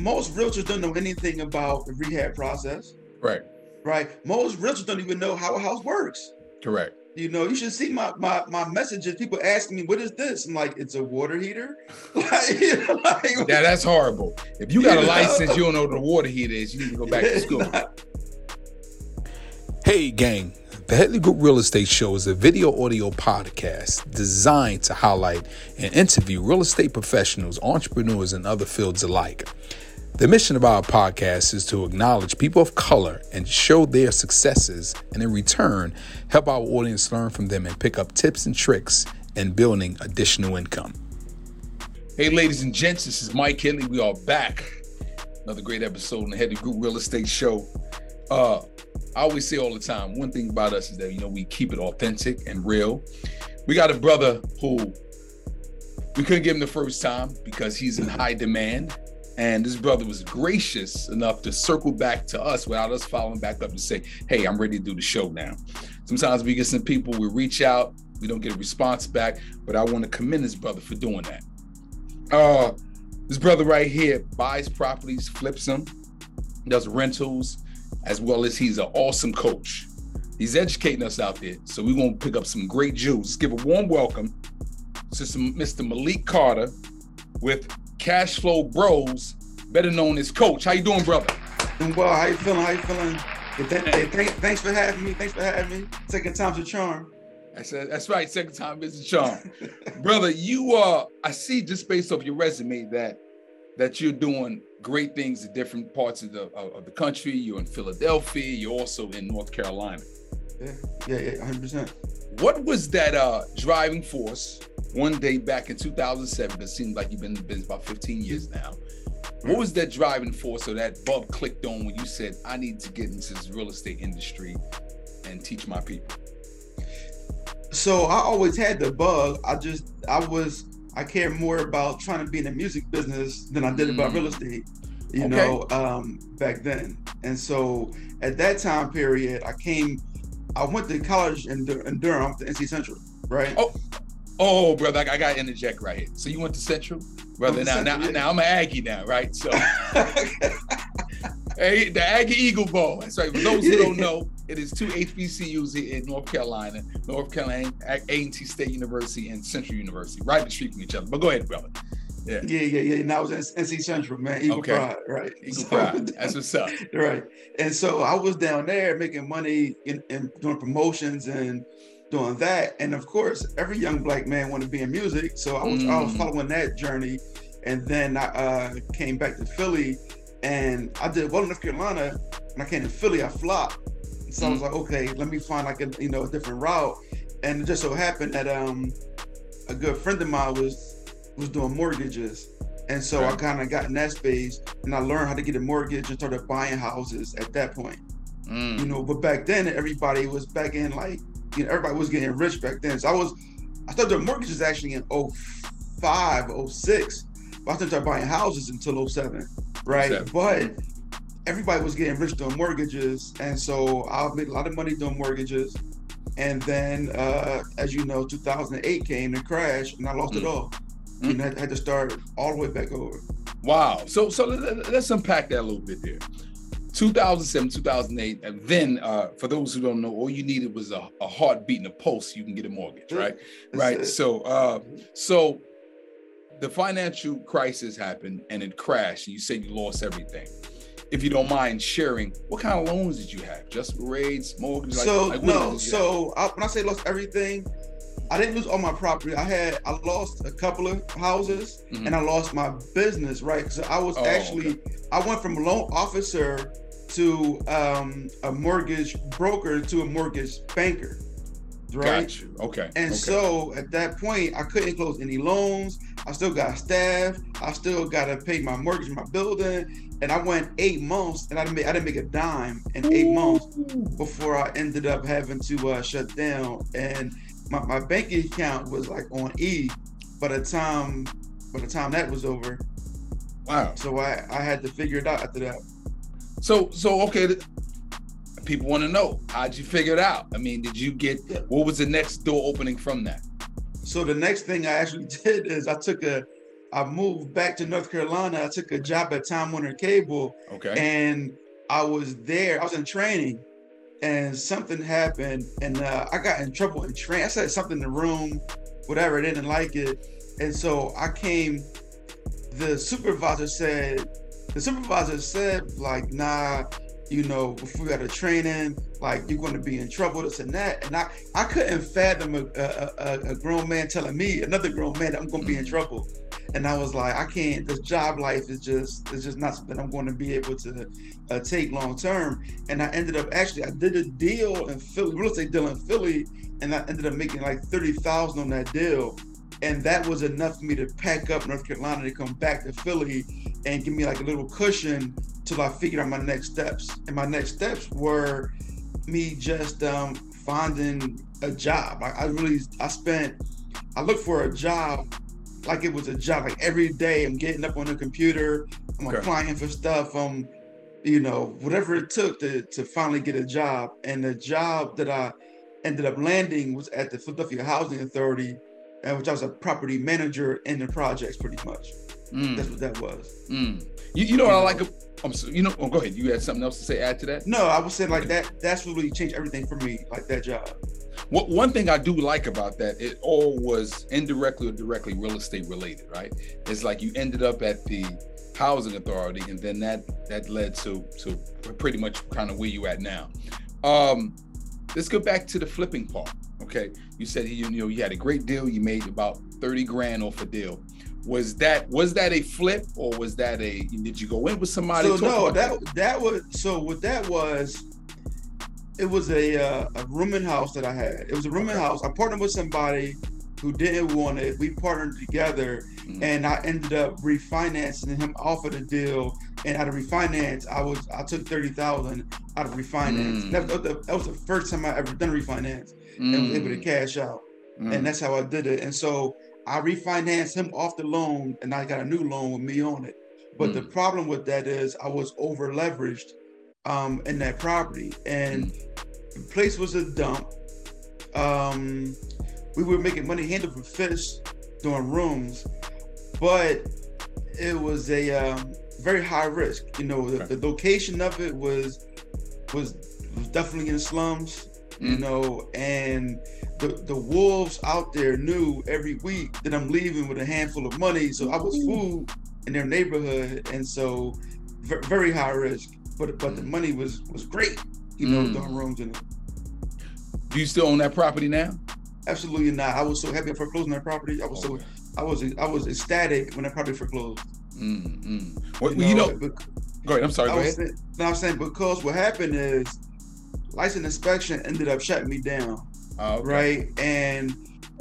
most realtors don't know anything about the rehab process. Right. Right. Most realtors don't even know how a house works. Correct. You know, you should see my my my messages. People asking me, "What is this?" I'm like, "It's a water heater." like, you know, like, Yeah, that's horrible. If you got a You know? license, you don't know what a water heater is. You need to go back to school. Hey, gang. The Headley Group Real Estate Show is a video audio podcast designed to highlight and interview real estate professionals, entrepreneurs, and other fields alike. The mission of our podcast is to acknowledge people of color and show their successes, and in return, help our audience learn from them and pick up tips and tricks in building additional income. Hey, ladies and gents, this is Mike Headley. We are back. Another great episode on the Headley Group Real Estate Show. Uh, I always say all the time, one thing about us is that, you know, we keep it authentic and real. We got a brother who we couldn't give him the first time because he's in high demand. And this brother was gracious enough to circle back to us without us following back up and say, hey, I'm ready to do the show now. Sometimes we get some people, we reach out, we don't get a response back, but I want to commend this brother for doing that. Uh, this brother right here buys properties, flips them, does rentals, as well as he's an awesome coach. He's educating us out there. So we're going to pick up some great Jews. Let's give a warm welcome to Mr. Malik Carter with Cash Flow Bros, better known as Coach. How you doing, brother? Doing well. How you feeling? How you feeling? Hey, th- thanks for having me. Thanks for having me. Second time's a charm. That's, that's right. Second time is a charm. brother, you uh I see just based off your resume that that you're doing great things in different parts of the of, of the country. You're in Philadelphia, you're also in North Carolina. Yeah, yeah, yeah, 100%. What was that uh driving force one day back in 2007? It seems like you've been in business about 15 years now. What was that driving force or that bulb clicked on when you said, I need to get into this real estate industry and teach my people? So I always had the bug. I just, I was, I cared more about trying to be in the music business than I did about Mm. real estate, you Okay. know, um, back then. And so at that time period, I came, I went to college in, Dur- in Durham, to NC Central, right? Oh, Oh, brother, I, I got to interject right here. So you went to Central, brother. Went to Now, now, yeah. now I'm an Aggie now, right? So, hey, the Aggie Eagle Bowl. That's right. For those who don't know, it is two HBCUs here in North Carolina, North Carolina A&T State University and Central University, right in the street from each other. But go ahead, brother. yeah, yeah, yeah. And I was in NC Central, man. Eagle Okay. Pride, right? Eagle So- Pride. That's what's up. right. And so I was down there making money in doing promotions and doing that. And of course, every young black man wanted to be in music. So I was I was Mm. following that journey. And then I uh, came back to Philly and I did well in North Carolina. And I came to Philly, I flopped. So I was like, okay, let me find like a you know a different route. And it just so happened that um a good friend of mine was was doing mortgages. And so I kind of got in that space and I learned how to get a mortgage and started buying houses at that point. Mm. You know, but back then everybody was back in like, you know, everybody was getting rich back then. So I was, I started doing mortgages actually in 05, 06. But I didn't start buying houses until 07, right? 07. But everybody was getting rich doing mortgages. And so I made a lot of money doing mortgages. And then, uh, as you know, 2008 came and crashed and I lost it Mm. all. Mm. And I had to start all the way back over. Wow. So so let, us unpack that a little bit there. 2007, 2008, and then uh, for those who don't know, all you needed was a, a heartbeat and a pulse. You can get a mortgage, right? That's right. it. So uh, so the financial crisis happened and it crashed. And you said you lost everything. If you don't mind sharing, what kind of loans did you have? Just rates, mortgage? Like, so like no, did you have? so I, when I say lost everything, I didn't lose all my property. I had I lost a couple of houses Mhm. and I lost my business. Right, so I was Oh, actually I went from loan officer to um, a mortgage broker to a mortgage banker. Right. Got you. Okay. And okay. so at that point, I couldn't close any loans. I still got staff. I still got to pay my mortgage, my building. And I went eight months, and I didn't make, I didn't make a dime in eight months before I ended up having to uh, shut down. And my, my banking account was like on E by the time by the time that was over. wow. So I, I had to figure it out after that. So so okay. People want to know how'd you figure it out? I mean, did you get what was the next door opening from that? So the next thing I actually did is I took a I moved back to North Carolina. I took a job at Time Warner Cable. Okay. And I was there. I was in training, and something happened, and uh, I got in trouble in training. I said something in the room, whatever. I didn't like it, and so I came. The supervisor said, the supervisor said, like, nah, you know, before we got a training, like you're going to be in trouble, this and that. And I, I couldn't fathom a, a, a, a grown man telling me, another grown man, that I'm going to be in mm-hmm. trouble. And I was like, I can't. This job life is just, it's just not something I'm going to be able to uh, take long term. And I ended up actually, I did a deal in Philly, real estate deal in Philly, and I ended up making like thirty thousand on that deal and that was enough for me to pack up North Carolina to come back to Philly and give me like a little cushion till I figured out my next steps. And my next steps were me just um, finding a job. I, I, really I spent I looked for a job like it was a job. Like every day I'm getting up on the computer, I'm okay. applying for stuff. Um, you know, whatever it took to to finally get a job. And the job that I ended up landing was at the Philadelphia Housing Authority and which I was a property manager in the projects pretty much. Mm. That's what that was. Mm. You, you know what I like? I'm so, you know. Oh, go ahead. You had something else to say? Add to that? No, I was saying like that. That's what really changed everything for me. Like that job. What one thing I do like about that, it all was indirectly or directly real estate related, right? It's like you ended up at the housing authority, and then that that led to to pretty much kind of where you at now. Um, let's go back to the flipping part. Okay, you said you, you know you had a great deal. You made about thirty grand off a deal. Was that was that a flip or was that a? Did you go in with somebody? So no, that that, was so. What that was, it was a uh, a rooming house that I had. It was a rooming okay. house. I partnered with somebody who didn't want it. We partnered together, mm-hmm. and I ended up refinancing him off of the deal. And out of refinance, I was I took thirty thousand out of refinance. Mm-hmm. That, was the, that was the first time I ever done refinance mm. and was able to mm. cash out. Mm. And that's how I did it. And so I refinanced him off the loan and I got a new loan with me on it. But mm. the problem with that is I was over leveraged um, in that property. And mm. the place was a dump. Um, we were making money hand over fist doing rooms, but it was a um, very high risk. You know, the, the location of it was was was definitely in slums you mm. know, and the, the wolves out there knew every week that I'm leaving with a handful of money. So I was food in their neighborhood. And so very high risk, but but the mm. money was was great, you know, mm. doing rooms it. Do you still own that property now? Absolutely not. I was so happy for closing that property. I was so I was I was ecstatic when that property foreclosed. Mm, Well, you know, you know go ahead. I'm sorry. Go ahead. Saying, no, I'm saying because what happened is license inspection ended up shutting me down. Oh, okay. Right. And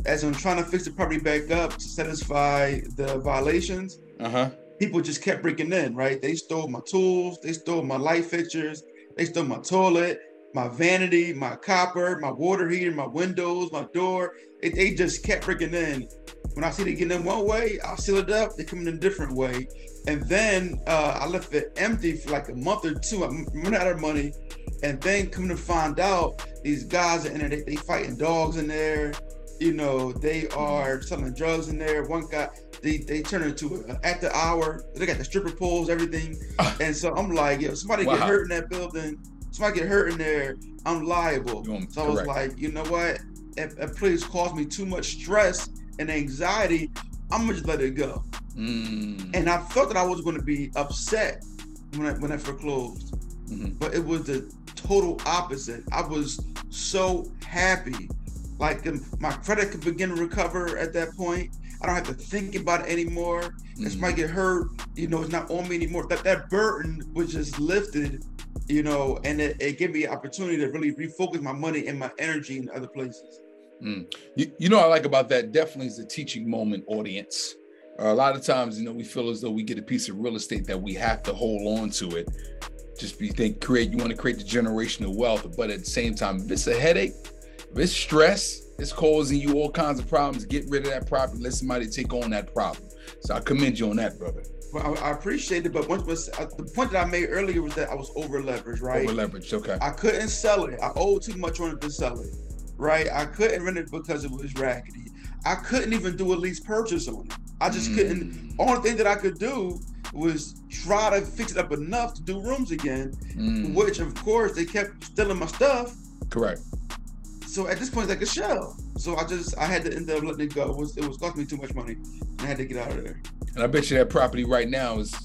as I'm trying to fix the property back up to satisfy the violations, uh-huh. people just kept breaking in, right? They stole my tools, they stole my light fixtures, they stole my toilet, my vanity, my copper, my water heater, my windows, my door. They, they just kept breaking in. When I see they getting in one way, I'll seal it up. They come in a different way. And then uh, I left it empty for like a month or two. I'm running out of money. And then come to find out, these guys are in there, they, they fighting dogs in there. You know, they are selling drugs in there. One guy, they they turn into a, at the hour. They got the stripper poles, everything. and so I'm like, yo, somebody wow. get hurt in that building. Somebody get hurt in there. I'm liable. So I was like, you know what? If a place caused me too much stress and anxiety, I'm gonna just let it go. Mm. And I felt that I was going to be upset when I when I foreclosed, mm-hmm. but it was the total opposite. I was so happy. Like um, my credit could begin to recover at that point. I don't have to think about it anymore. Mm-hmm. If somebody get hurt, you know, it's not on me anymore. That that burden was just lifted, you know, and it, it gave me an opportunity to really refocus my money and my energy in other places. Mm. You, you know, I like about that definitely is a teaching moment audience. Uh, a lot of times, you know, we feel as though we get a piece of real estate that we have to hold on to it just you think create you want to create the generational wealth but at the same time if it's a headache if it's stress it's causing you all kinds of problems get rid of that problem. let somebody take on that problem so i commend you on that brother well, I, appreciate it, but once was uh, the point that I made earlier was that I was over leveraged, right? Over leveraged, okay. I couldn't sell it. I owed too much on it to sell it, right? I couldn't rent it because it was raggedy. I couldn't even do a lease purchase on it I just Mm. couldn't. Only thing that I could do was try to fix it up enough to do rooms again. Mm, Which, of course, they kept stealing my stuff. correct. So at this point, it's like a shell. So I just I had to end up letting it go. It was it was costing me too much money. And I had to get out of there. And I bet you that property right now is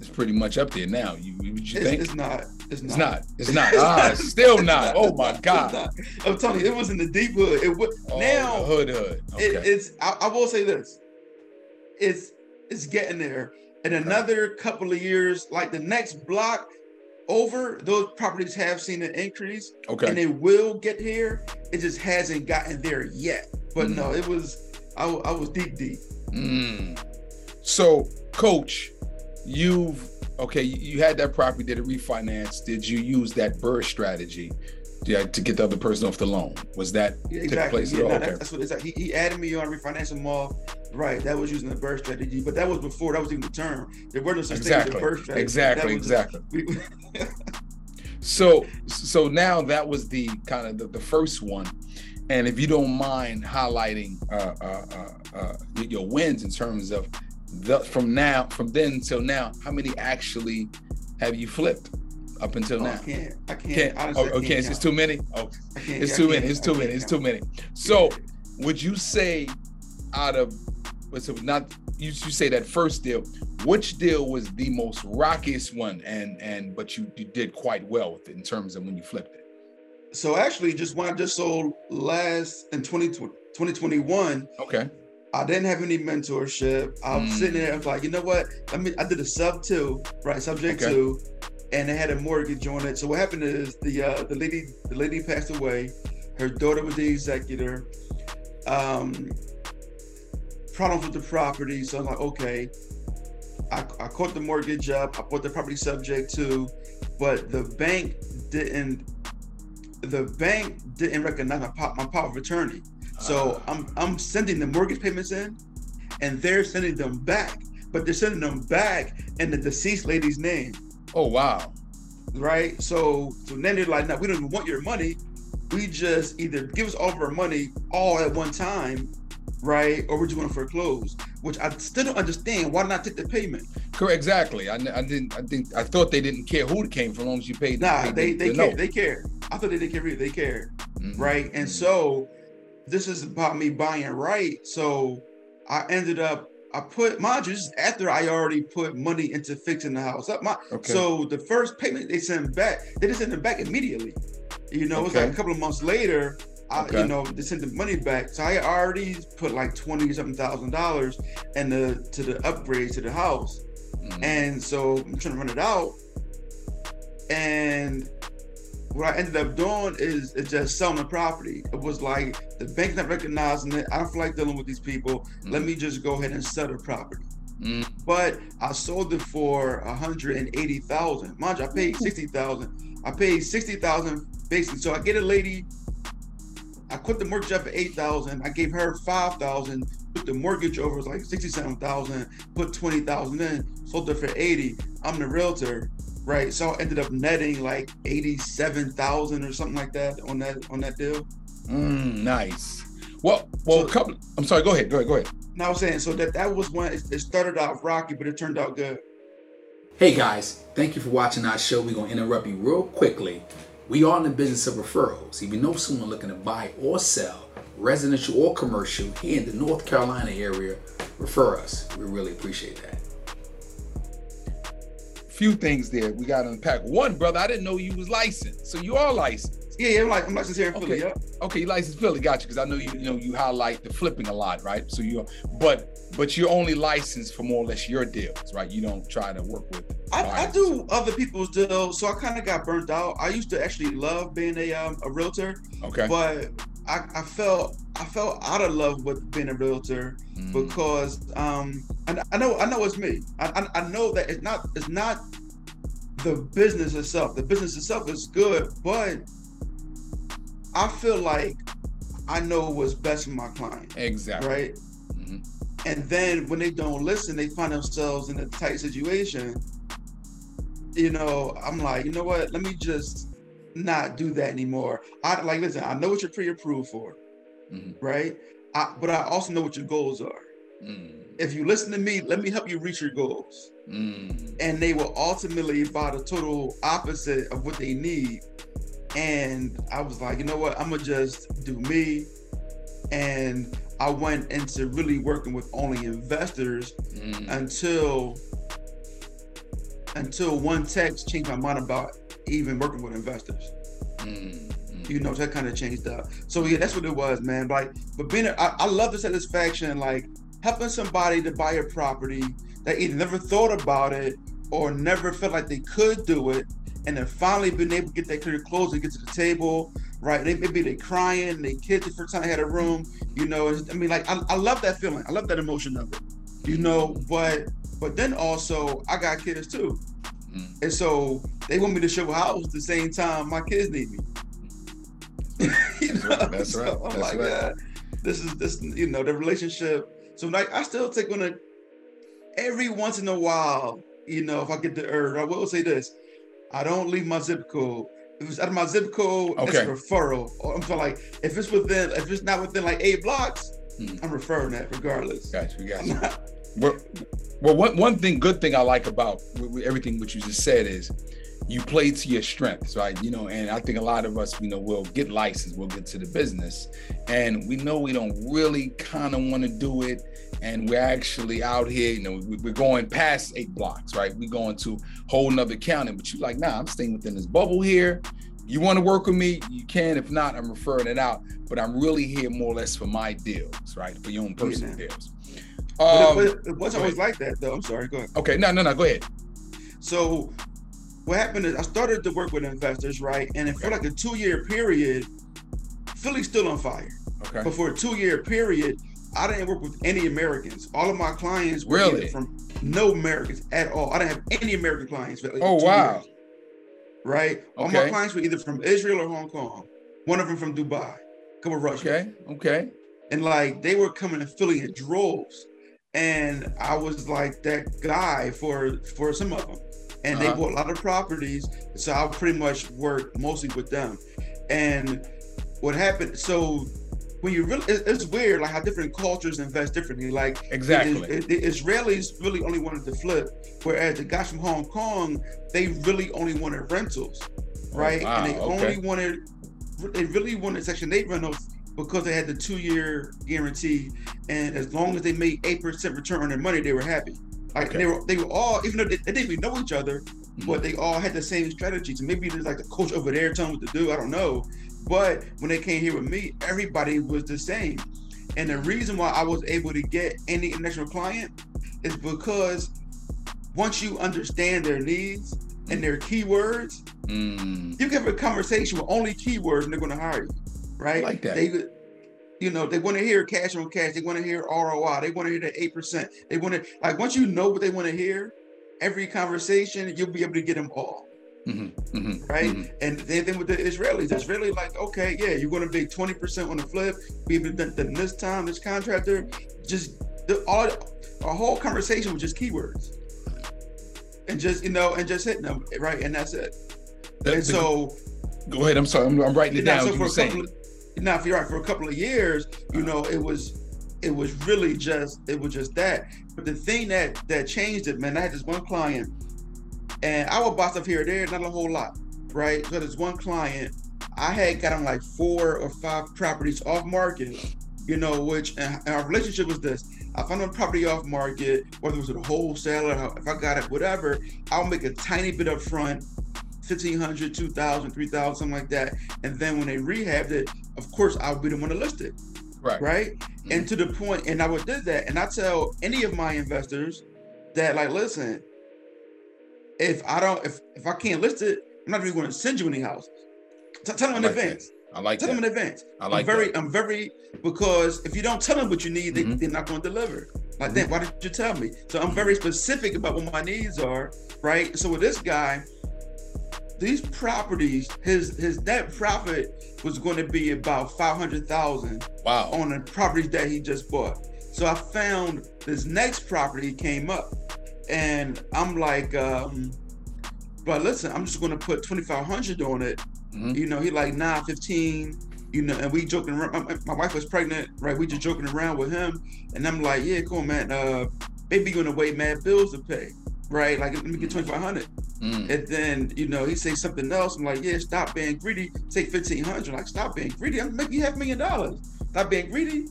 is pretty much up there now. You would you It's, think? it's not. It's not. It's not. It's not. Ah, it's still It's not. Oh my. God. I'm telling you, it was in the deep hood. It was Oh, now. hood hood. Okay. it, it's I, I will say this it's it's getting there in another couple of years like the next block over those properties have seen an increase okay. and it will get here it just hasn't gotten there yet but Mm. no it was I, I was deep deep Mm. So, coach, you've okay. You had that property, did a refinance. Did you use that BRRRR strategy to, to get the other person off the loan? Was that Yeah, exactly place yeah, no, Okay. that's, that's what it's like he, he added me on refinancing mall right that was using the BRRRR strategy but that was before that was even the term there wasn't such thing as Exactly. strategy Exactly. Just- Exactly. So, so now that was the kind of the, the first one. And if you don't mind highlighting uh, uh, uh, uh, your wins in terms of the from now, from then till now, how many actually have you flipped up until oh, I now? can't I can't, Can't, honestly, oh, I okay, can't it's, too many. Oh, it's too many. It's too many. It's too many. So, would you say out of what's it not? You, you say that first deal. Which deal was the most rockiest one, and and but you you did quite well with it in terms of when you flipped it. So actually, just when I just sold last in 2020, 2021, Okay. I didn't have any mentorship. I was Mm. sitting there, I was like, you know what? I mean, I did a sub-to, right? Subject Okay. two, and they had a mortgage on it. So what happened is the uh, the lady the lady passed away. Her daughter was the executor. Um, problems with the property. So I'm like, okay. I, I caught the mortgage up. I put the property subject to, but the bank didn't. The bank didn't recognize my power, my power of attorney. So Uh, I'm I'm sending the mortgage payments in, and they're sending them back, but they're sending them back in the deceased lady's name, oh wow. right? So so then they're like, no, we don't even want your money. We just either give us all of our money all at one time, right? Or we're just to foreclose. Which I still don't understand. Why did not take the payment? Correct. Exactly. I, I didn't. I think. I thought they didn't care who it came from, as long as you paid. Nah, paid they the- they the care. note. They care. I thought they didn't care either. They care. Mhm. right? And Mhm. so this is about me buying right. So I ended up I put mind you, after I already put money into fixing the house up. My Okay. so the first payment they sent back, they didn't send it back immediately. You know, it was like a couple of months later. I, Okay. you know, they sent the money back. So I already put like twenty something thousand dollars and the to the upgrade to the house. Mhm. And so I'm trying to run it out. And what I ended up doing is, is just selling the property. It was like the bank's not recognizing it. I don't feel like dealing with these people. Let Mhm. me just go ahead and sell the property. Mhm. But I sold it for a hundred and eighty thousand. Mind you, I paid sixty thousand. I paid sixty thousand basically. So I get a lady. I quit the mortgage up at eight thousand. I gave her five thousand. Put the mortgage over it was like sixty-seven thousand. Put twenty thousand in. Sold it for eighty. I'm the realtor, right? So I ended up netting like eighty-seven thousand or something like that on that on that deal. Mm, nice. Well, well, So- a couple. I'm sorry. Go ahead. Go ahead. Go ahead. Now I was saying so that that was when it, it started out rocky, but it turned out good. Hey guys, thank you for watching our show. We're going to interrupt you real quickly. We are in the business of referrals. If you know someone looking to buy or sell, residential or commercial, here in the North Carolina area, refer us. We really appreciate that. Few things there we got to unpack. One, brother, I didn't know you was licensed. So you are licensed. Yeah, yeah, I'm like I'm licensed here in Philly. Okay. Yep. Okay, you licensed Philly, got you. Because I know you, you know, you highlight the flipping a lot, right? So you, but but you're only licensed for more or less your deals, right? You don't try to work with. I, I do other people's deals, so I kind of got burnt out. I used to actually love being a um, a realtor, Okay. but I, I felt I felt out of love with being a realtor Mm, because um I, I know I know it's me. I, I I know that it's not it's not the business itself. The business itself is good, but I feel like I know what's best for my client, exactly. right? Mhm. and then when they don't listen, they find themselves in a tight situation. You know, I'm like, you know what? Let me just not do that anymore. I like listen. I know what you're pre-approved for, Mhm. right? I, but I also know what your goals are. Mm. If you listen to me, let me help you reach your goals. Mm. And they will ultimately buy the total opposite of what they need. And I was like, you know what? I'm gonna just do me. And I went into really working with only investors mm. until until one text changed my mind about even working with investors. Mm you know, that kind of changed up. So yeah, that's what it was, man. Like, but being, a, I, I love the satisfaction, like helping somebody to buy a property that either never thought about it or never felt like they could do it, and then finally being able to get that clear close and get to the table, right? They, maybe they crying, they kids the first time they had a room, you know. I mean, like I, I love that feeling. I love that emotion of it, you know. But but then also I got kids too, mm. and so they want me to show a house at the same time my kids need me. you know? That's right. So I'm That's like, right. this is this, you know, the relationship. So like, I still take on a every once in a while, you know, if I get the urge, I will say this: I don't leave my zip code. If it's out of my zip code, okay. it's referral. Or I'm talking like if it's within, if it's not within like eight blocks, hmm. I'm referring that regardless. Gotcha, we gotcha. Well, well, one one thing, good thing I like about everything what you just said is you play to your strengths, right? You know, and I think a lot of us, you know, will get licensed, we'll get to the business, and we know we don't really kind of want to do it, and we're actually out here, you know, we're going past eight blocks, right? We're going to whole nother county, but you're like, nah, I'm staying within this bubble here. You want to work with me, you can. If not, I'm referring it out. But I'm really here more or less for my deals, right? For your own personal yeah. deals. Um, but it, it wasn't always like that, though. I'm sorry. Go ahead. Okay, no, no, no. Go ahead. So what happened is I started to work with investors, right? And for like a two year period, Philly's still on fire. Okay. But for a two year period, I didn't work with any Americans. All of my clients were really? from no Americans at all. I didn't have any American clients. Like oh wow! Years, right. All my clients were either from Israel or Hong Kong. One of them from Dubai. A couple of Russians. Okay. Okay. And like they were coming to Philly in droves, and I was like that guy for for some of them and uh-huh. they bought a lot of properties. So I pretty much worked mostly with them. And what happened? So when you really, it's weird like how different cultures invest differently. Like exactly, the, the, Israelis really only wanted to flip, whereas the guys from Hong Kong they really only wanted rentals, oh, right? Oh, wow. And they okay. only wanted, they really wanted Section Eight rentals because they had the two year guarantee, and as long as they made eight percent return on their money, they were happy. Like okay. they were they were all even though they, they didn't even know each other, mm-hmm. but they all had the same strategies. maybe there's like the coach over there telling what to do. I don't know. But when they came here with me, everybody was the same. And the reason why I was able to get any international client is because once you understand their needs and their keywords, mm. you can have a conversation with only keywords and they're going to hire you, right? I like that. They, you know, they want to hear cash on cash. They want to hear ROI. They want to hear the eight percent. They want to like once you know what they want to hear, every conversation you'll be able to get them all. Mm-hmm, mm-hmm, right? Mm-hmm. And then, thing with the Israelis. The Israeli like, okay, yeah, you're going to be 20% on the flip. We've done, done this time, this contractor, just the, all a whole conversation with just keywords, and just you know, and just hitting them right, and that's it. That's and so, go ahead. I'm sorry. I'm, I'm writing it down. So for a couple, of, now, if you're right, for a couple of years, you know, it was it was really just it was just that. But the thing that that changed it, man, I had this one client, and I would buy stuff here there, not a whole lot, right? So this one client, I had got on like four or five properties off market, you know, which and our relationship was this. I found a property off market, whether it was a wholesaler, if I got it, whatever, I'll make a tiny bit up front 1500 2000 3000 something like that and then when they rehabbed it of course i would be the one to list it right right mm-hmm. and to the point and i would do that and i tell any of my investors that like listen if i don't if if i can't list it i'm not even going to send you any houses T- tell them in like advance that. I like tell that. them in advance. I like I'm very, that. I'm very because if you don't tell them what you need, they, mm-hmm. they're not going to deliver. Like, mm-hmm. then why did you tell me? So I'm very specific about what my needs are, right? So with this guy, these properties, his his net profit was going to be about five hundred thousand. Wow. On the properties that he just bought. So I found this next property came up, and I'm like, um, but listen, I'm just going to put twenty five hundred on it. Mm-hmm. You know, he like nah, fifteen. you know, and we joking around. My, my, wife was pregnant, right? We just joking around with him, and I'm like, yeah, cool, man. Uh, baby gonna wait mad bills to pay, right? Like, let me get twenty five hundred. Mm. And then, you know, he say something else. I'm like, yeah, stop being greedy. Take fifteen hundred. Like, stop being greedy. I'm making you half a million dollars. Stop being greedy.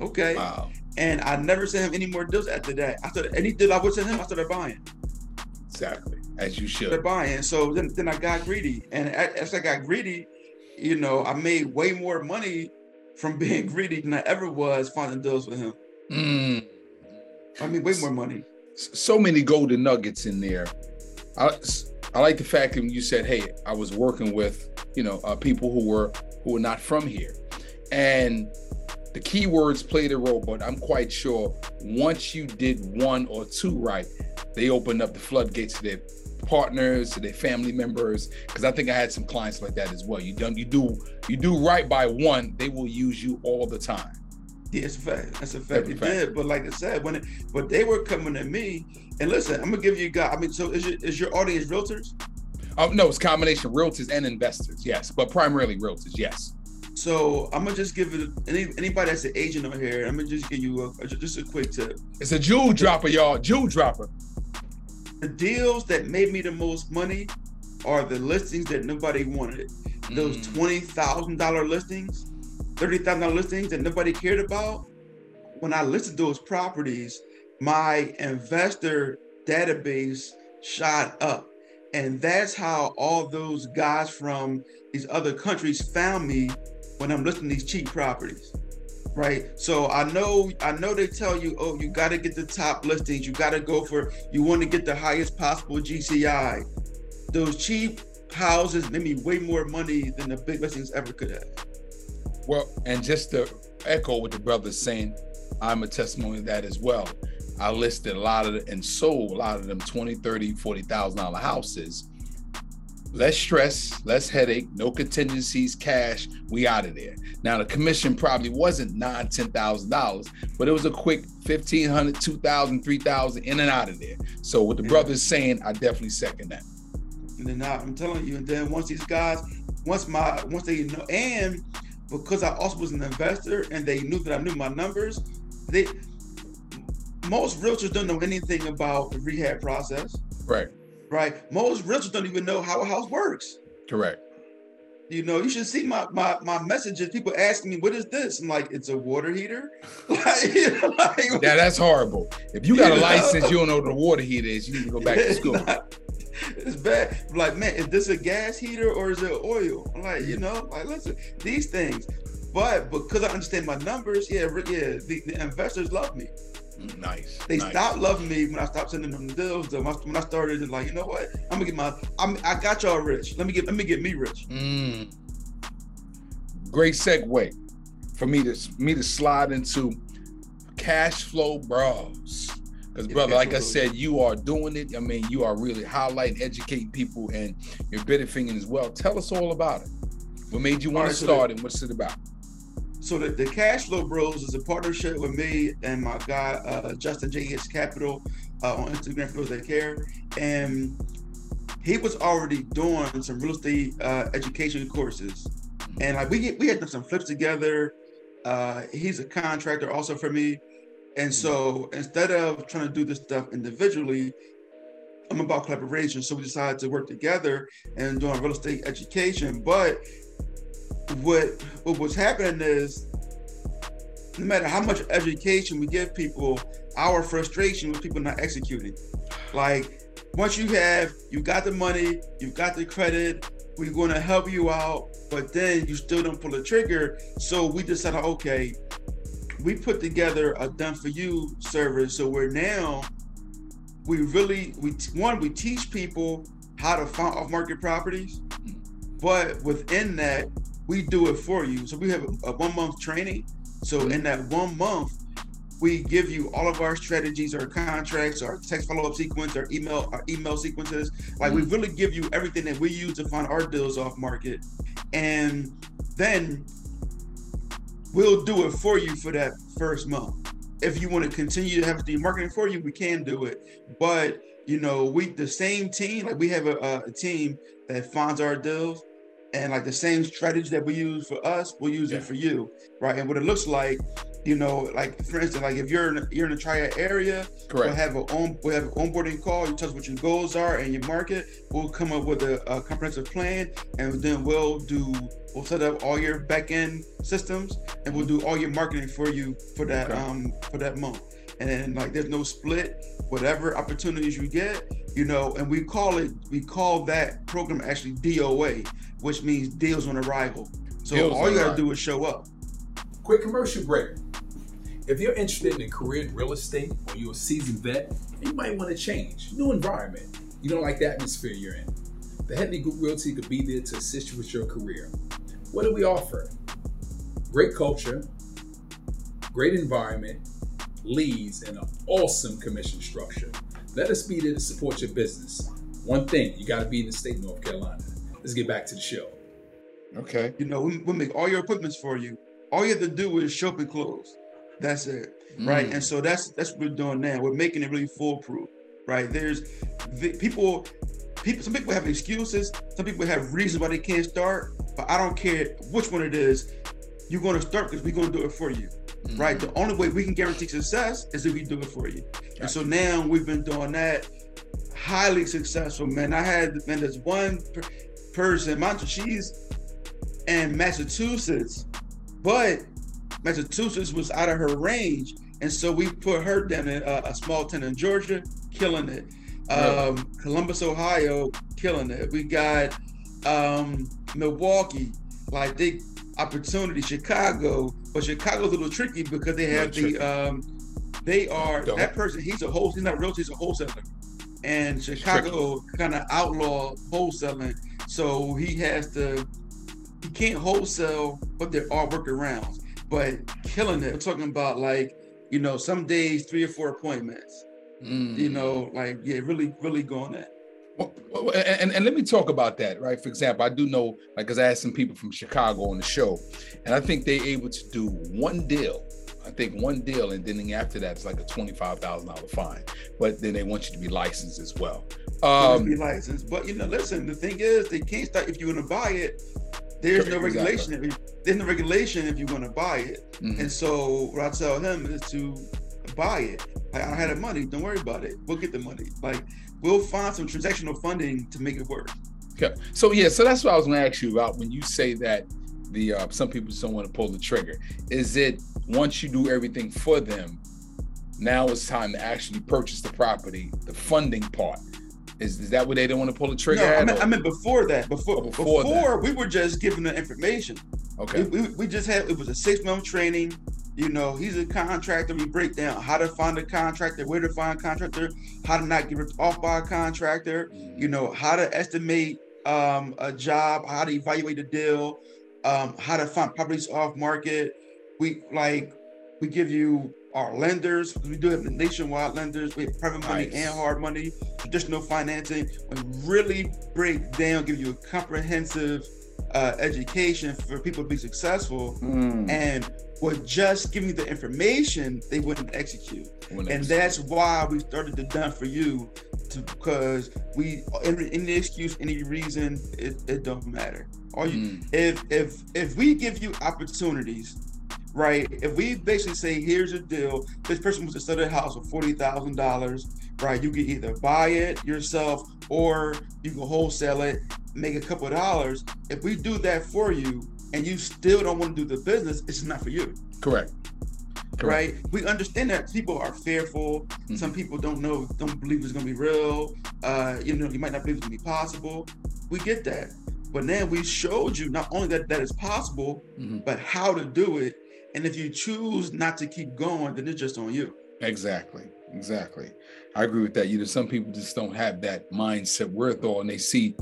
Okay. Wow. And I never sent him any more deals after that. I started any deal I would send him, I started buying. Exactly. As you should. Started buying. So then, then I got greedy. And as I got greedy, you know, I made way more money from being greedy than I ever was finding deals with him. Mm. I mean, way more money. So many golden nuggets in there. I, I like the fact that you said, "Hey, I was working with you know uh, people who were who were not from here," and the keywords played a role. But I'm quite sure once you did one or two right, they opened up the floodgates to their partners, to their family members. Because I think I had some clients like that as well. You done you do you do right by one, they will use you all the time. Yeah, it's a fact. That's a fact. They did, but like I said, when it, but they were coming to me, and listen, I'm gonna give you guys. I mean, so is your, is your audience realtors? Oh no, it's combination realtors and investors. Yes, but primarily realtors. Yes. So I'm gonna just give it any anybody that's an agent on here. I'm gonna just give you a, just a quick tip. It's a jewel dropper, y'all. Jewel dropper. The deals that made me the most money are the listings that nobody wanted. Those mm. twenty thousand dollar listings $30,000 listings that nobody cared about, when I listed those properties, my investor database shot up. And that's how all those guys from these other countries found me when I'm listing these cheap properties. Right. So I know I know they tell you, oh, you got to get the top listings. You got to go for you want to get the highest possible GCI. Those cheap houses made me way more money than the big listings ever could have. Well, and just to echo what the brother's saying, I'm a testimony of that as well. I listed a lot of and sold a lot of them 20, 30, 40,000 dollar houses. Less stress, less headache, no contingencies, cash, we out of there. Now the commission probably wasn't nine, ten thousand dollars, but it was a quick 1500, 2000, 3000 in and out of there. So what the yeah. brother's saying, I definitely second that. And then I'm telling you, and then once these guys, once my once they know and because I also was an investor and they knew that I knew my numbers, they most realtors don't know anything about the rehab process. Right. Right. Most realtors don't even know how a house works. Correct. You know, you should see my my my messages. People asking me, "What is this?" I'm like, "It's a water heater." like, you know, like, yeah, that's horrible. If you got you a know? license, you don't know what a water heater is. You need to go back to school. It's bad. like, man, is this a gas heater or is it oil? I'm like, you know, like listen, these things. But because I understand my numbers, yeah, yeah, the, the investors love me. Nice. They nice. stopped loving me when I stopped sending them deals. Though. When I started, like, you know what? I'm gonna get my. I'm, I got y'all rich. Let me get. Let me get me rich. Mm. Great segue for me to me to slide into cash flow bros. Because brother, like I said, you are doing it. I mean, you are really highlighting, educating people, and you're benefiting as well. Tell us all about it. What made you want right, to start, so and what's it about? So the, the Cash Flow Bros is a partnership with me and my guy uh, Justin JH Capital uh, on Instagram for those that care, and he was already doing some real estate uh, education courses, and like we we had done some flips together. Uh, he's a contractor also for me, and mm-hmm. so instead of trying to do this stuff individually, I'm about collaboration. So we decided to work together and doing real estate education. But what what was happening is no matter how much education we give people, our frustration with people not executing. Like once you have you got the money, you've got the credit, we're going to help you out, but then you still don't pull the trigger. So we decided, okay, we put together a done for you service. So we're now we really we one we teach people how to find off market properties, but within that we do it for you. So we have a, a one month training. So in that one month, we give you all of our strategies, our contracts, our text follow up sequence, our email, our email sequences. Like we mm-hmm. really give you everything that we use to find our deals off market, and then we'll do it for you for that first month. If you want to continue to have the marketing for you, we can do it. But you know, we the same team, like we have a, a team that finds our deals, and like the same strategy that we use for us, we'll use Yeah. it for you, right? And what it looks like, you know, like for instance, like if you're in you're in a triad area, we'll Correct. have an on we'll have an onboarding call. You tell us what your goals are and your market. We'll come up with a, a comprehensive plan, and then we'll do we'll set up all your back end systems, and we'll do all your marketing for you for that Okay. um for that month. And then like there's no split. Whatever opportunities you get, you know, and we call it we call that program actually DOA, which means deals on arrival. So Deals all you gotta arrival. do is show up. Quick commercial break. If you're interested in a career in real estate or you're a seasoned vet, you might want to change. New environment. You don't like the atmosphere you're in. The Headley Group Realty could be there to assist you with your career. What do we offer? Great culture, great environment, leads, and an awesome commission structure. Let us be there to support your business. One thing, you got to be in the state of North Carolina. Let's get back to the show. Okay. You know, we, we'll make all your appointments for you. All you have to do is show up and close. That's it. right? Mm. And so that's that's what we're doing now. We're making it really foolproof, right? There's the, people, people. Some people have excuses. Some people have reasons why they can't start. But I don't care which one it is. You're going to start because we're going to do it for you, Mm. right? The only way we can guarantee success is if we do it for you. And so now we've been doing that, highly successful, man. I had man, there's one per- person, mind she's in Massachusetts, but Massachusetts was out of her range, and so we put her down in uh, a small town in Georgia, killing it. Um, Columbus, Ohio, killing it. We got um, Milwaukee, like they opportunity. Chicago, but Chicago's a little tricky because they have the um, they are Dope. that person. He's a whole. He's not real. He's a wholesaler, and Chicago kind of outlaw wholesaling. So he has to. He can't wholesale, but there are workarounds. But killing it. We're talking about like you know some days three or four appointments. Mm. You know, like yeah, really, really going at. Well, and, and, let me talk about that, right? For example, I do know, like, because I had some people from Chicago on the show, and I think they're able to do one deal. I think one deal, and then after that, it's like a twenty-five thousand dollar fine. But then they want you to be licensed as well. Um, be licensed. But you know, listen, the thing is, they can't start if you're going to buy it. There's no regulation. If you, there's no regulation if you're going to buy it. mhm. And so what I tell him is to buy it. Like I had the money. Don't worry about it. We'll get the money. Like we'll find some transactional funding to make it work. Okay. So yeah, so that's what I was going to ask you about when you say that the uh, some people just don't want to pull the trigger. Is it once you do everything for them, now it's time to actually purchase the property, the funding part? Is, is that what they don't want to pull the trigger? No, I meant, or- I meant before that. Before Oh, before before, that. we were just giving the information. okay. We, we, we just had it was a six month training. You know, he's a contractor. We break down how to find a contractor, where to find a contractor, how to not get ripped off by a contractor. You know, how to estimate um, a job, how to evaluate a deal, um, how to find properties off market. We like we give you our lenders. We do have nationwide lenders. We have private money Nice. and hard money, traditional financing. We really break down, give you a comprehensive uh, education for people to be successful. Mm. And with just giving you the information, they wouldn't execute. When And it's- that's why we started the done for you, to because we any, any excuse, any reason, it, it don't matter. All you Mm. if if if we give you opportunities, right? If we basically say, here's a deal, this person wants to sell their house for forty thousand dollars, right? You can either buy it yourself or you can wholesale it, make a couple of dollars. If we do that for you and you still don't want to do the business, it's not for you correct. Correct. right? We understand that people are fearful. Mhm. Some people don't know, don't believe it's gonna be real. Uh, you know, you might not believe it's gonna be possible. We get that, but now we showed you not only that that is possible, Mhm. but how to do it. And if you choose not to keep going, then it's just on you. Exactly. Exactly. I agree with that. You know, some people just don't have that mindset worth all, and they see,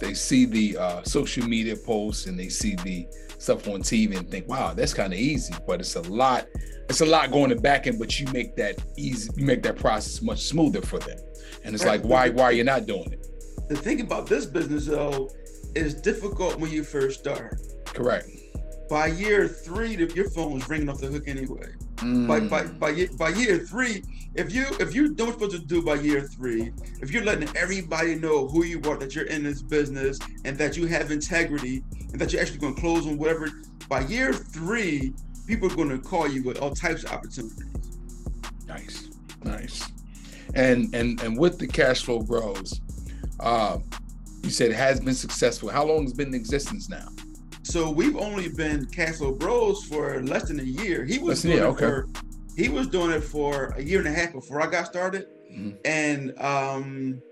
they see the uh, social media posts and they see the stuff on TV and think, "Wow, that's kind of easy." But it's a lot. It's a lot going to back end, but you make that easy. You make that process much smoother for them. And it's Right. like, why? Why are you're not doing it? The thing about this business though is difficult when you first start. Correct. By year three, if your phone's ringing off the hook anyway. Mm. By, by by by year three, if you if you don't supposed to do by year three, if you're letting everybody know who you are, that you're in this business, and that you have integrity, and that you're actually going to close on whatever, by year three, people are going to call you with all types of opportunities. Nice, nice, and and and with the cash flow bros, uh, you said it has been successful. How long has been in existence now? So we've only been Castle bros for less than a year. He was doing okay. for he was doing it for a year and a half before I got started, mm-hmm. and um,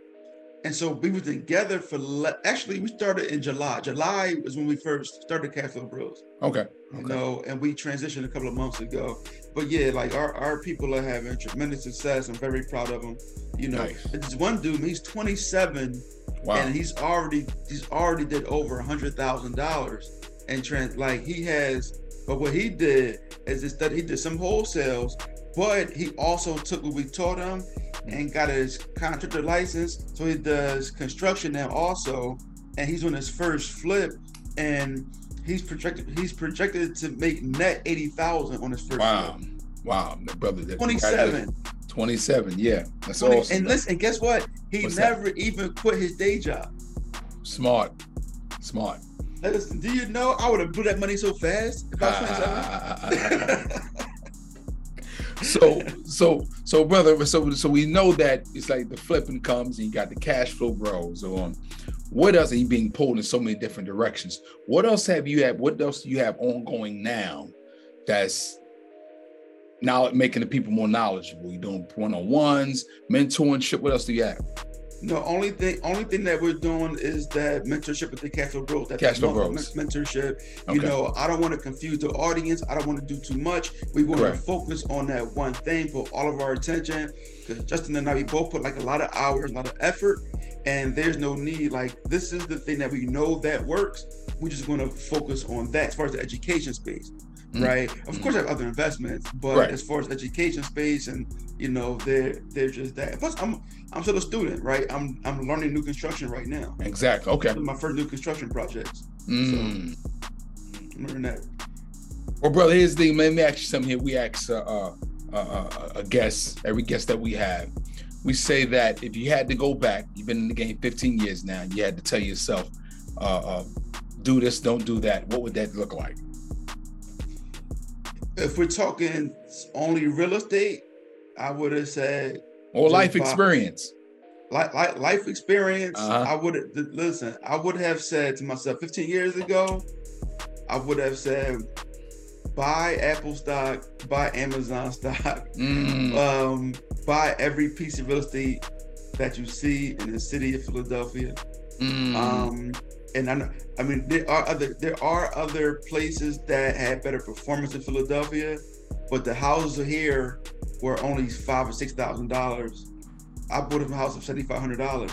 and so we were together for le- actually we started in July. July was when we first started Cash Flow Bros. Okay. okay. You know, and we transitioned a couple of months ago. But yeah, like our, our people are having tremendous success. I'm very proud of them. You know, nice. there's one dude, he's 27, wow. and he's already he's already did over a hundred thousand dollars and trans like he has but what he did is this that he did some wholesales, but he also took what we taught him and got his contractor license. So he does construction now also, and he's on his first flip, and he's projected he's projected to make net eighty thousand on his first wow. flip. Wow, brother, twenty seven. 27, yeah, that's 20, awesome. And listen, and guess what? He What's never that? even quit his day job. Smart, smart. Listen, do you know I would have blew that money so fast if I was 27? so so so brother so so we know that it's like the flipping comes and you got the cash flow bros on. What else are you being pulled in so many different directions? What else have you had what else do you have ongoing now that's now making the people more knowledgeable? You doing one-on-ones mentorship what else do you have no, only thing only thing that we're doing is that mentorship with the cash flow bros. That cash flow bros mentorship. Okay. You know, I don't want to confuse the audience. I don't want to do too much. We want Correct. to focus on that one thing, put all of our attention. Because Justin and I, we both put like a lot of hours, a lot of effort, and there's no need. Like this is the thing that we know that works. We just want to focus on that as far as the education space. Mm-hmm. right? Of mm-hmm. course, I have other investments, but right. as far as education space and you know, they're they're just that. Plus, I'm I'm still a student, right? I'm I'm learning new construction right now. Exactly. Okay. my first new construction projects. Mm. So I'm learning that. Well, brother, here's the thing. Let me ask you something here. We ask uh, uh, uh, uh, a guest, every guest that we have, we say that if you had to go back, you've been in the game 15 years now, you had to tell yourself, uh, uh, do this, don't do that. What would that look like? If we're talking only real estate, I would have said or life buy, experience. Like, like life experience, uh-huh. I would listen. I would have said to myself 15 years ago, I would have said, buy Apple stock, buy Amazon stock, mm. um, buy every piece of real estate that you see in the city of Philadelphia. Mm. Um, and I know, I mean, there are other there are other places that had better performance in Philadelphia, but the houses here were only five or six thousand dollars. I bought a house of seventy five hundred dollars,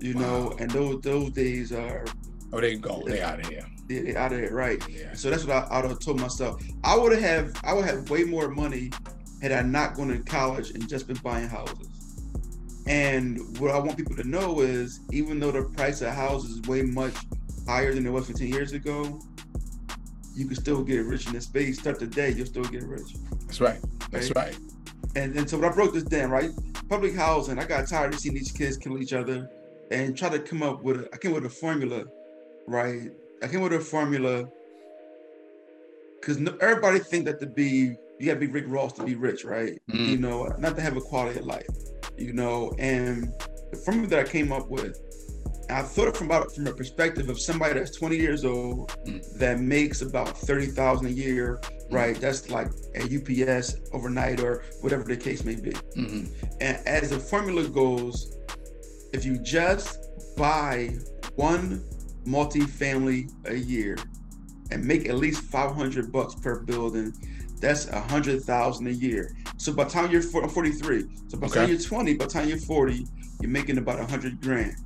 you wow. know, and those those days are. Oh, they go, they out of here. They out of here, right? Yeah. So that's what I, I would have told myself. I would have, I would have way more money had I not gone to college and just been buying houses. And what I want people to know is, even though the price of houses is way much higher than it was 15 years ago, you can still get rich in this space. Start the day, you'll still get rich. That's right. That's right. right. And and so when I broke this down, right? Public housing, I got tired of seeing these kids kill each other and try to come up with a, I came with a formula, right? I came with a formula because no, everybody think that to be you got to be Rick Ross to be rich, right? Mm. You know, not to have a quality of life you know, and the formula that I came up with, I thought it from about from a perspective of somebody that's 20 years old mm. that makes about 30,000 a year, mm. right? That's like a UPS overnight or whatever the case may be. Mm-hmm. And as the formula goes, if you just buy one multi-family a year and make at least 500 bucks per building, that's a hundred thousand a year. So by the time you're 43, so by the okay. time you're 20, by the time you're 40, you're making about a hundred grand.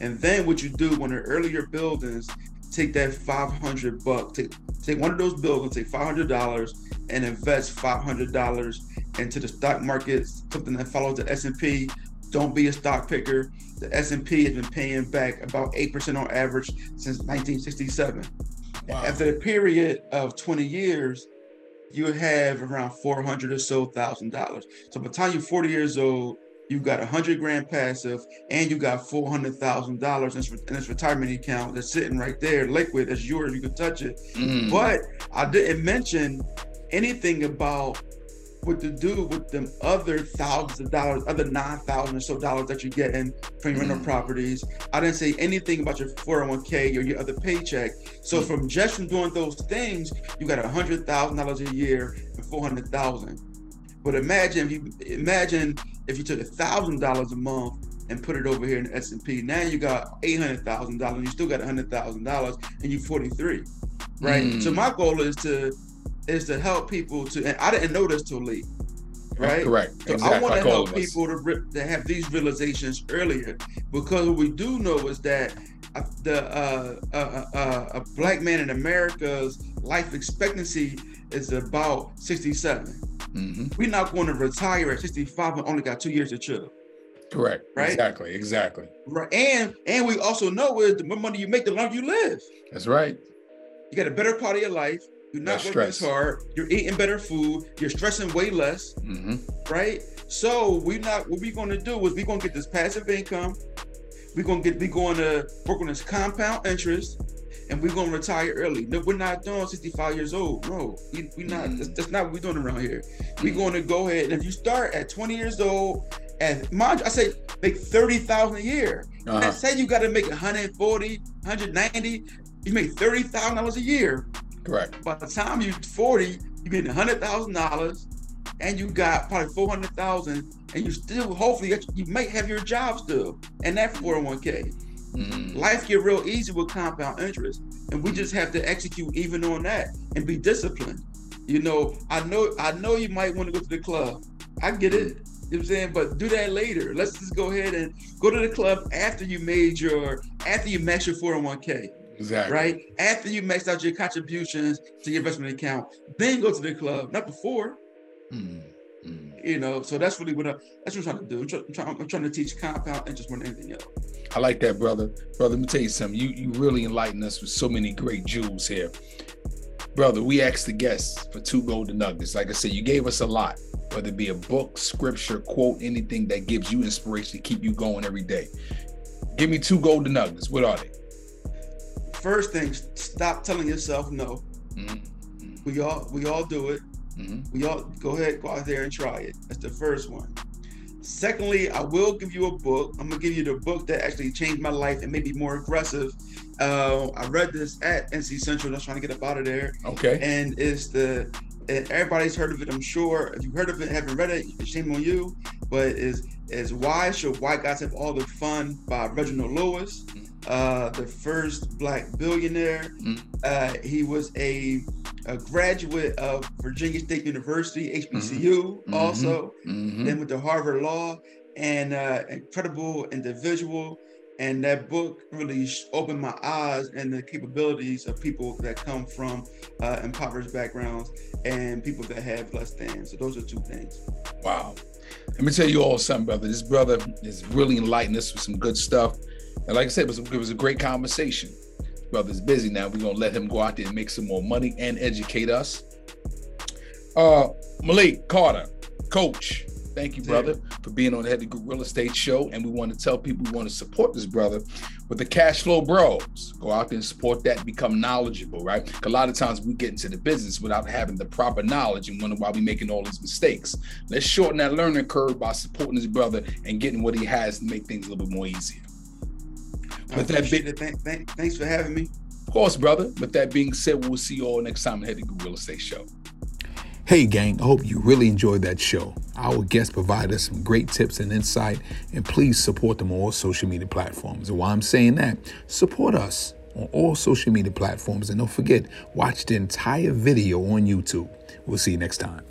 And then what you do when the earlier buildings, take that 500 bucks, take, take one of those buildings, take $500 and invest $500 into the stock market, something that follows the S&P. Don't be a stock picker. The S&P has been paying back about 8% on average since 1967. Wow. After a period of 20 years, you have around four hundred or so thousand dollars. So by the time you're 40 years old, you've got a hundred grand passive, and you got four hundred thousand dollars in this retirement account that's sitting right there, liquid, that's yours. You can touch it. Mm. But I didn't mention anything about what to do with them other thousands of dollars, other nine thousand or so dollars that you're getting from your rental Mm. properties. I didn't say anything about your 401k or your other paycheck. So Mm. from just from doing those things, you got a hundred thousand dollars a year and four hundred thousand. But imagine if you imagine if you took a thousand dollars a month and put it over here in the S and P. Now you got eight hundred thousand dollars. You still got a hundred thousand dollars, and you're forty three, right? Mm. So my goal is to is to help people to. And I didn't know this till late, right? Correct. So exactly. I want to help people to, re- to have these realizations earlier because what we do know is that uh, the uh, uh, uh, a black man in America's life expectancy is about 67. hmm We're not going to retire at 65 and only got two years to chill. Correct. Right? Exactly. Exactly. Right. And and we also know is the more money you make, the longer you live. That's right. You got a better part of your life. You're not working as hard. You're eating better food. You're stressing way less. hmm right? So we're not what we're gonna do is we're gonna get this passive income. We're gonna get we're going to work on this compound interest, and we're gonna retire early. No, we're not doing 65 years old. No, we we not. Mm. That's, that's not what we're doing around here. We're going to go ahead and if you start at 20 years old, and mind you, I say make 30,000 a year. Uh-huh. Let's say you got to make 140, 190. You make thirty thousand dollars a year. Correct. By the time you're 40, you get hundred thousand dollars, and you got probably four hundred thousand, and you still hopefully you might have your job still, and that 401k. Mm. Life get real easy with compound interest, and we just have to execute even on that and be disciplined. You know, I know I know you might want to go to the club. I get it. You know what I'm saying? But do that later. Let's just go ahead and go to the club after you made your after you maxed your 401k Exactly. right? After you maxed out your contributions to your investment account, then go to the club, not before. Mm. Mm. You know, so that's really what I, that's what I'm trying to do. I'm, try, I'm, trying, I'm trying to teach compound interest more than anything else. I like that, brother. Brother, let me tell you something. You you really enlighten us with so many great jewels here. Brother, we asked the guests for two golden nuggets. Like I said, you gave us a lot, whether it be a book, scripture, quote, anything that gives you inspiration to keep you going every day. Give me two golden nuggets. What are they? First thing, stop telling yourself no. Mhm. We all we all do it. Mhm. We all go ahead, go out there and try it. That's the first one. Secondly, I will give you a book. I'm gonna give you the book that actually changed my life and made me more aggressive. Uh, I read this at NC Central. I was trying to get up out of there. Okay. and it's the and everybody's heard of it, I'm sure. If you've heard of it, haven't read it, shame on you. But is is why should white guys have all the fun by Reginald Lewis, uh, the first black billionaire. Mm. Uh, he was a, a graduate of Virginia State University, HBCU, Mhm. also. Mhm. Then went to Harvard Law, and uh, incredible individual. And that book really opened my eyes and the capabilities of people that come from uh, impoverished backgrounds and people that have less than. So those are two things. Wow. Let me tell you all something, brother. This brother is really enlightening us with some good stuff. And like I said, it was, it was a great conversation. Brother's busy now. We're gonna let him go out there and make some more money and educate us. Uh Malik Carter, coach. Thank you, brother, for being on the Headley Group Real Estate Show. And we want to tell people we want to support this brother with the Cash Flow Bros. Go out there and support that, become knowledgeable, right? A lot of times we get into the business without having the proper knowledge and wonder why we're making all these mistakes. Let's shorten that learning curve by supporting his brother and getting what he has to make things a little bit more easier. I With that appreciate big- it. Thank, thank, thanks for having me. Of course, brother. With that being said, we'll see you all next time on the Headley Real Estate Show. Hey, gang, I hope you really enjoyed that show. Our guests provided us some great tips and insight, and please support them on all social media platforms. And while I'm saying that, support us on all social media platforms. And don't forget, watch the entire video on YouTube. We'll see you next time.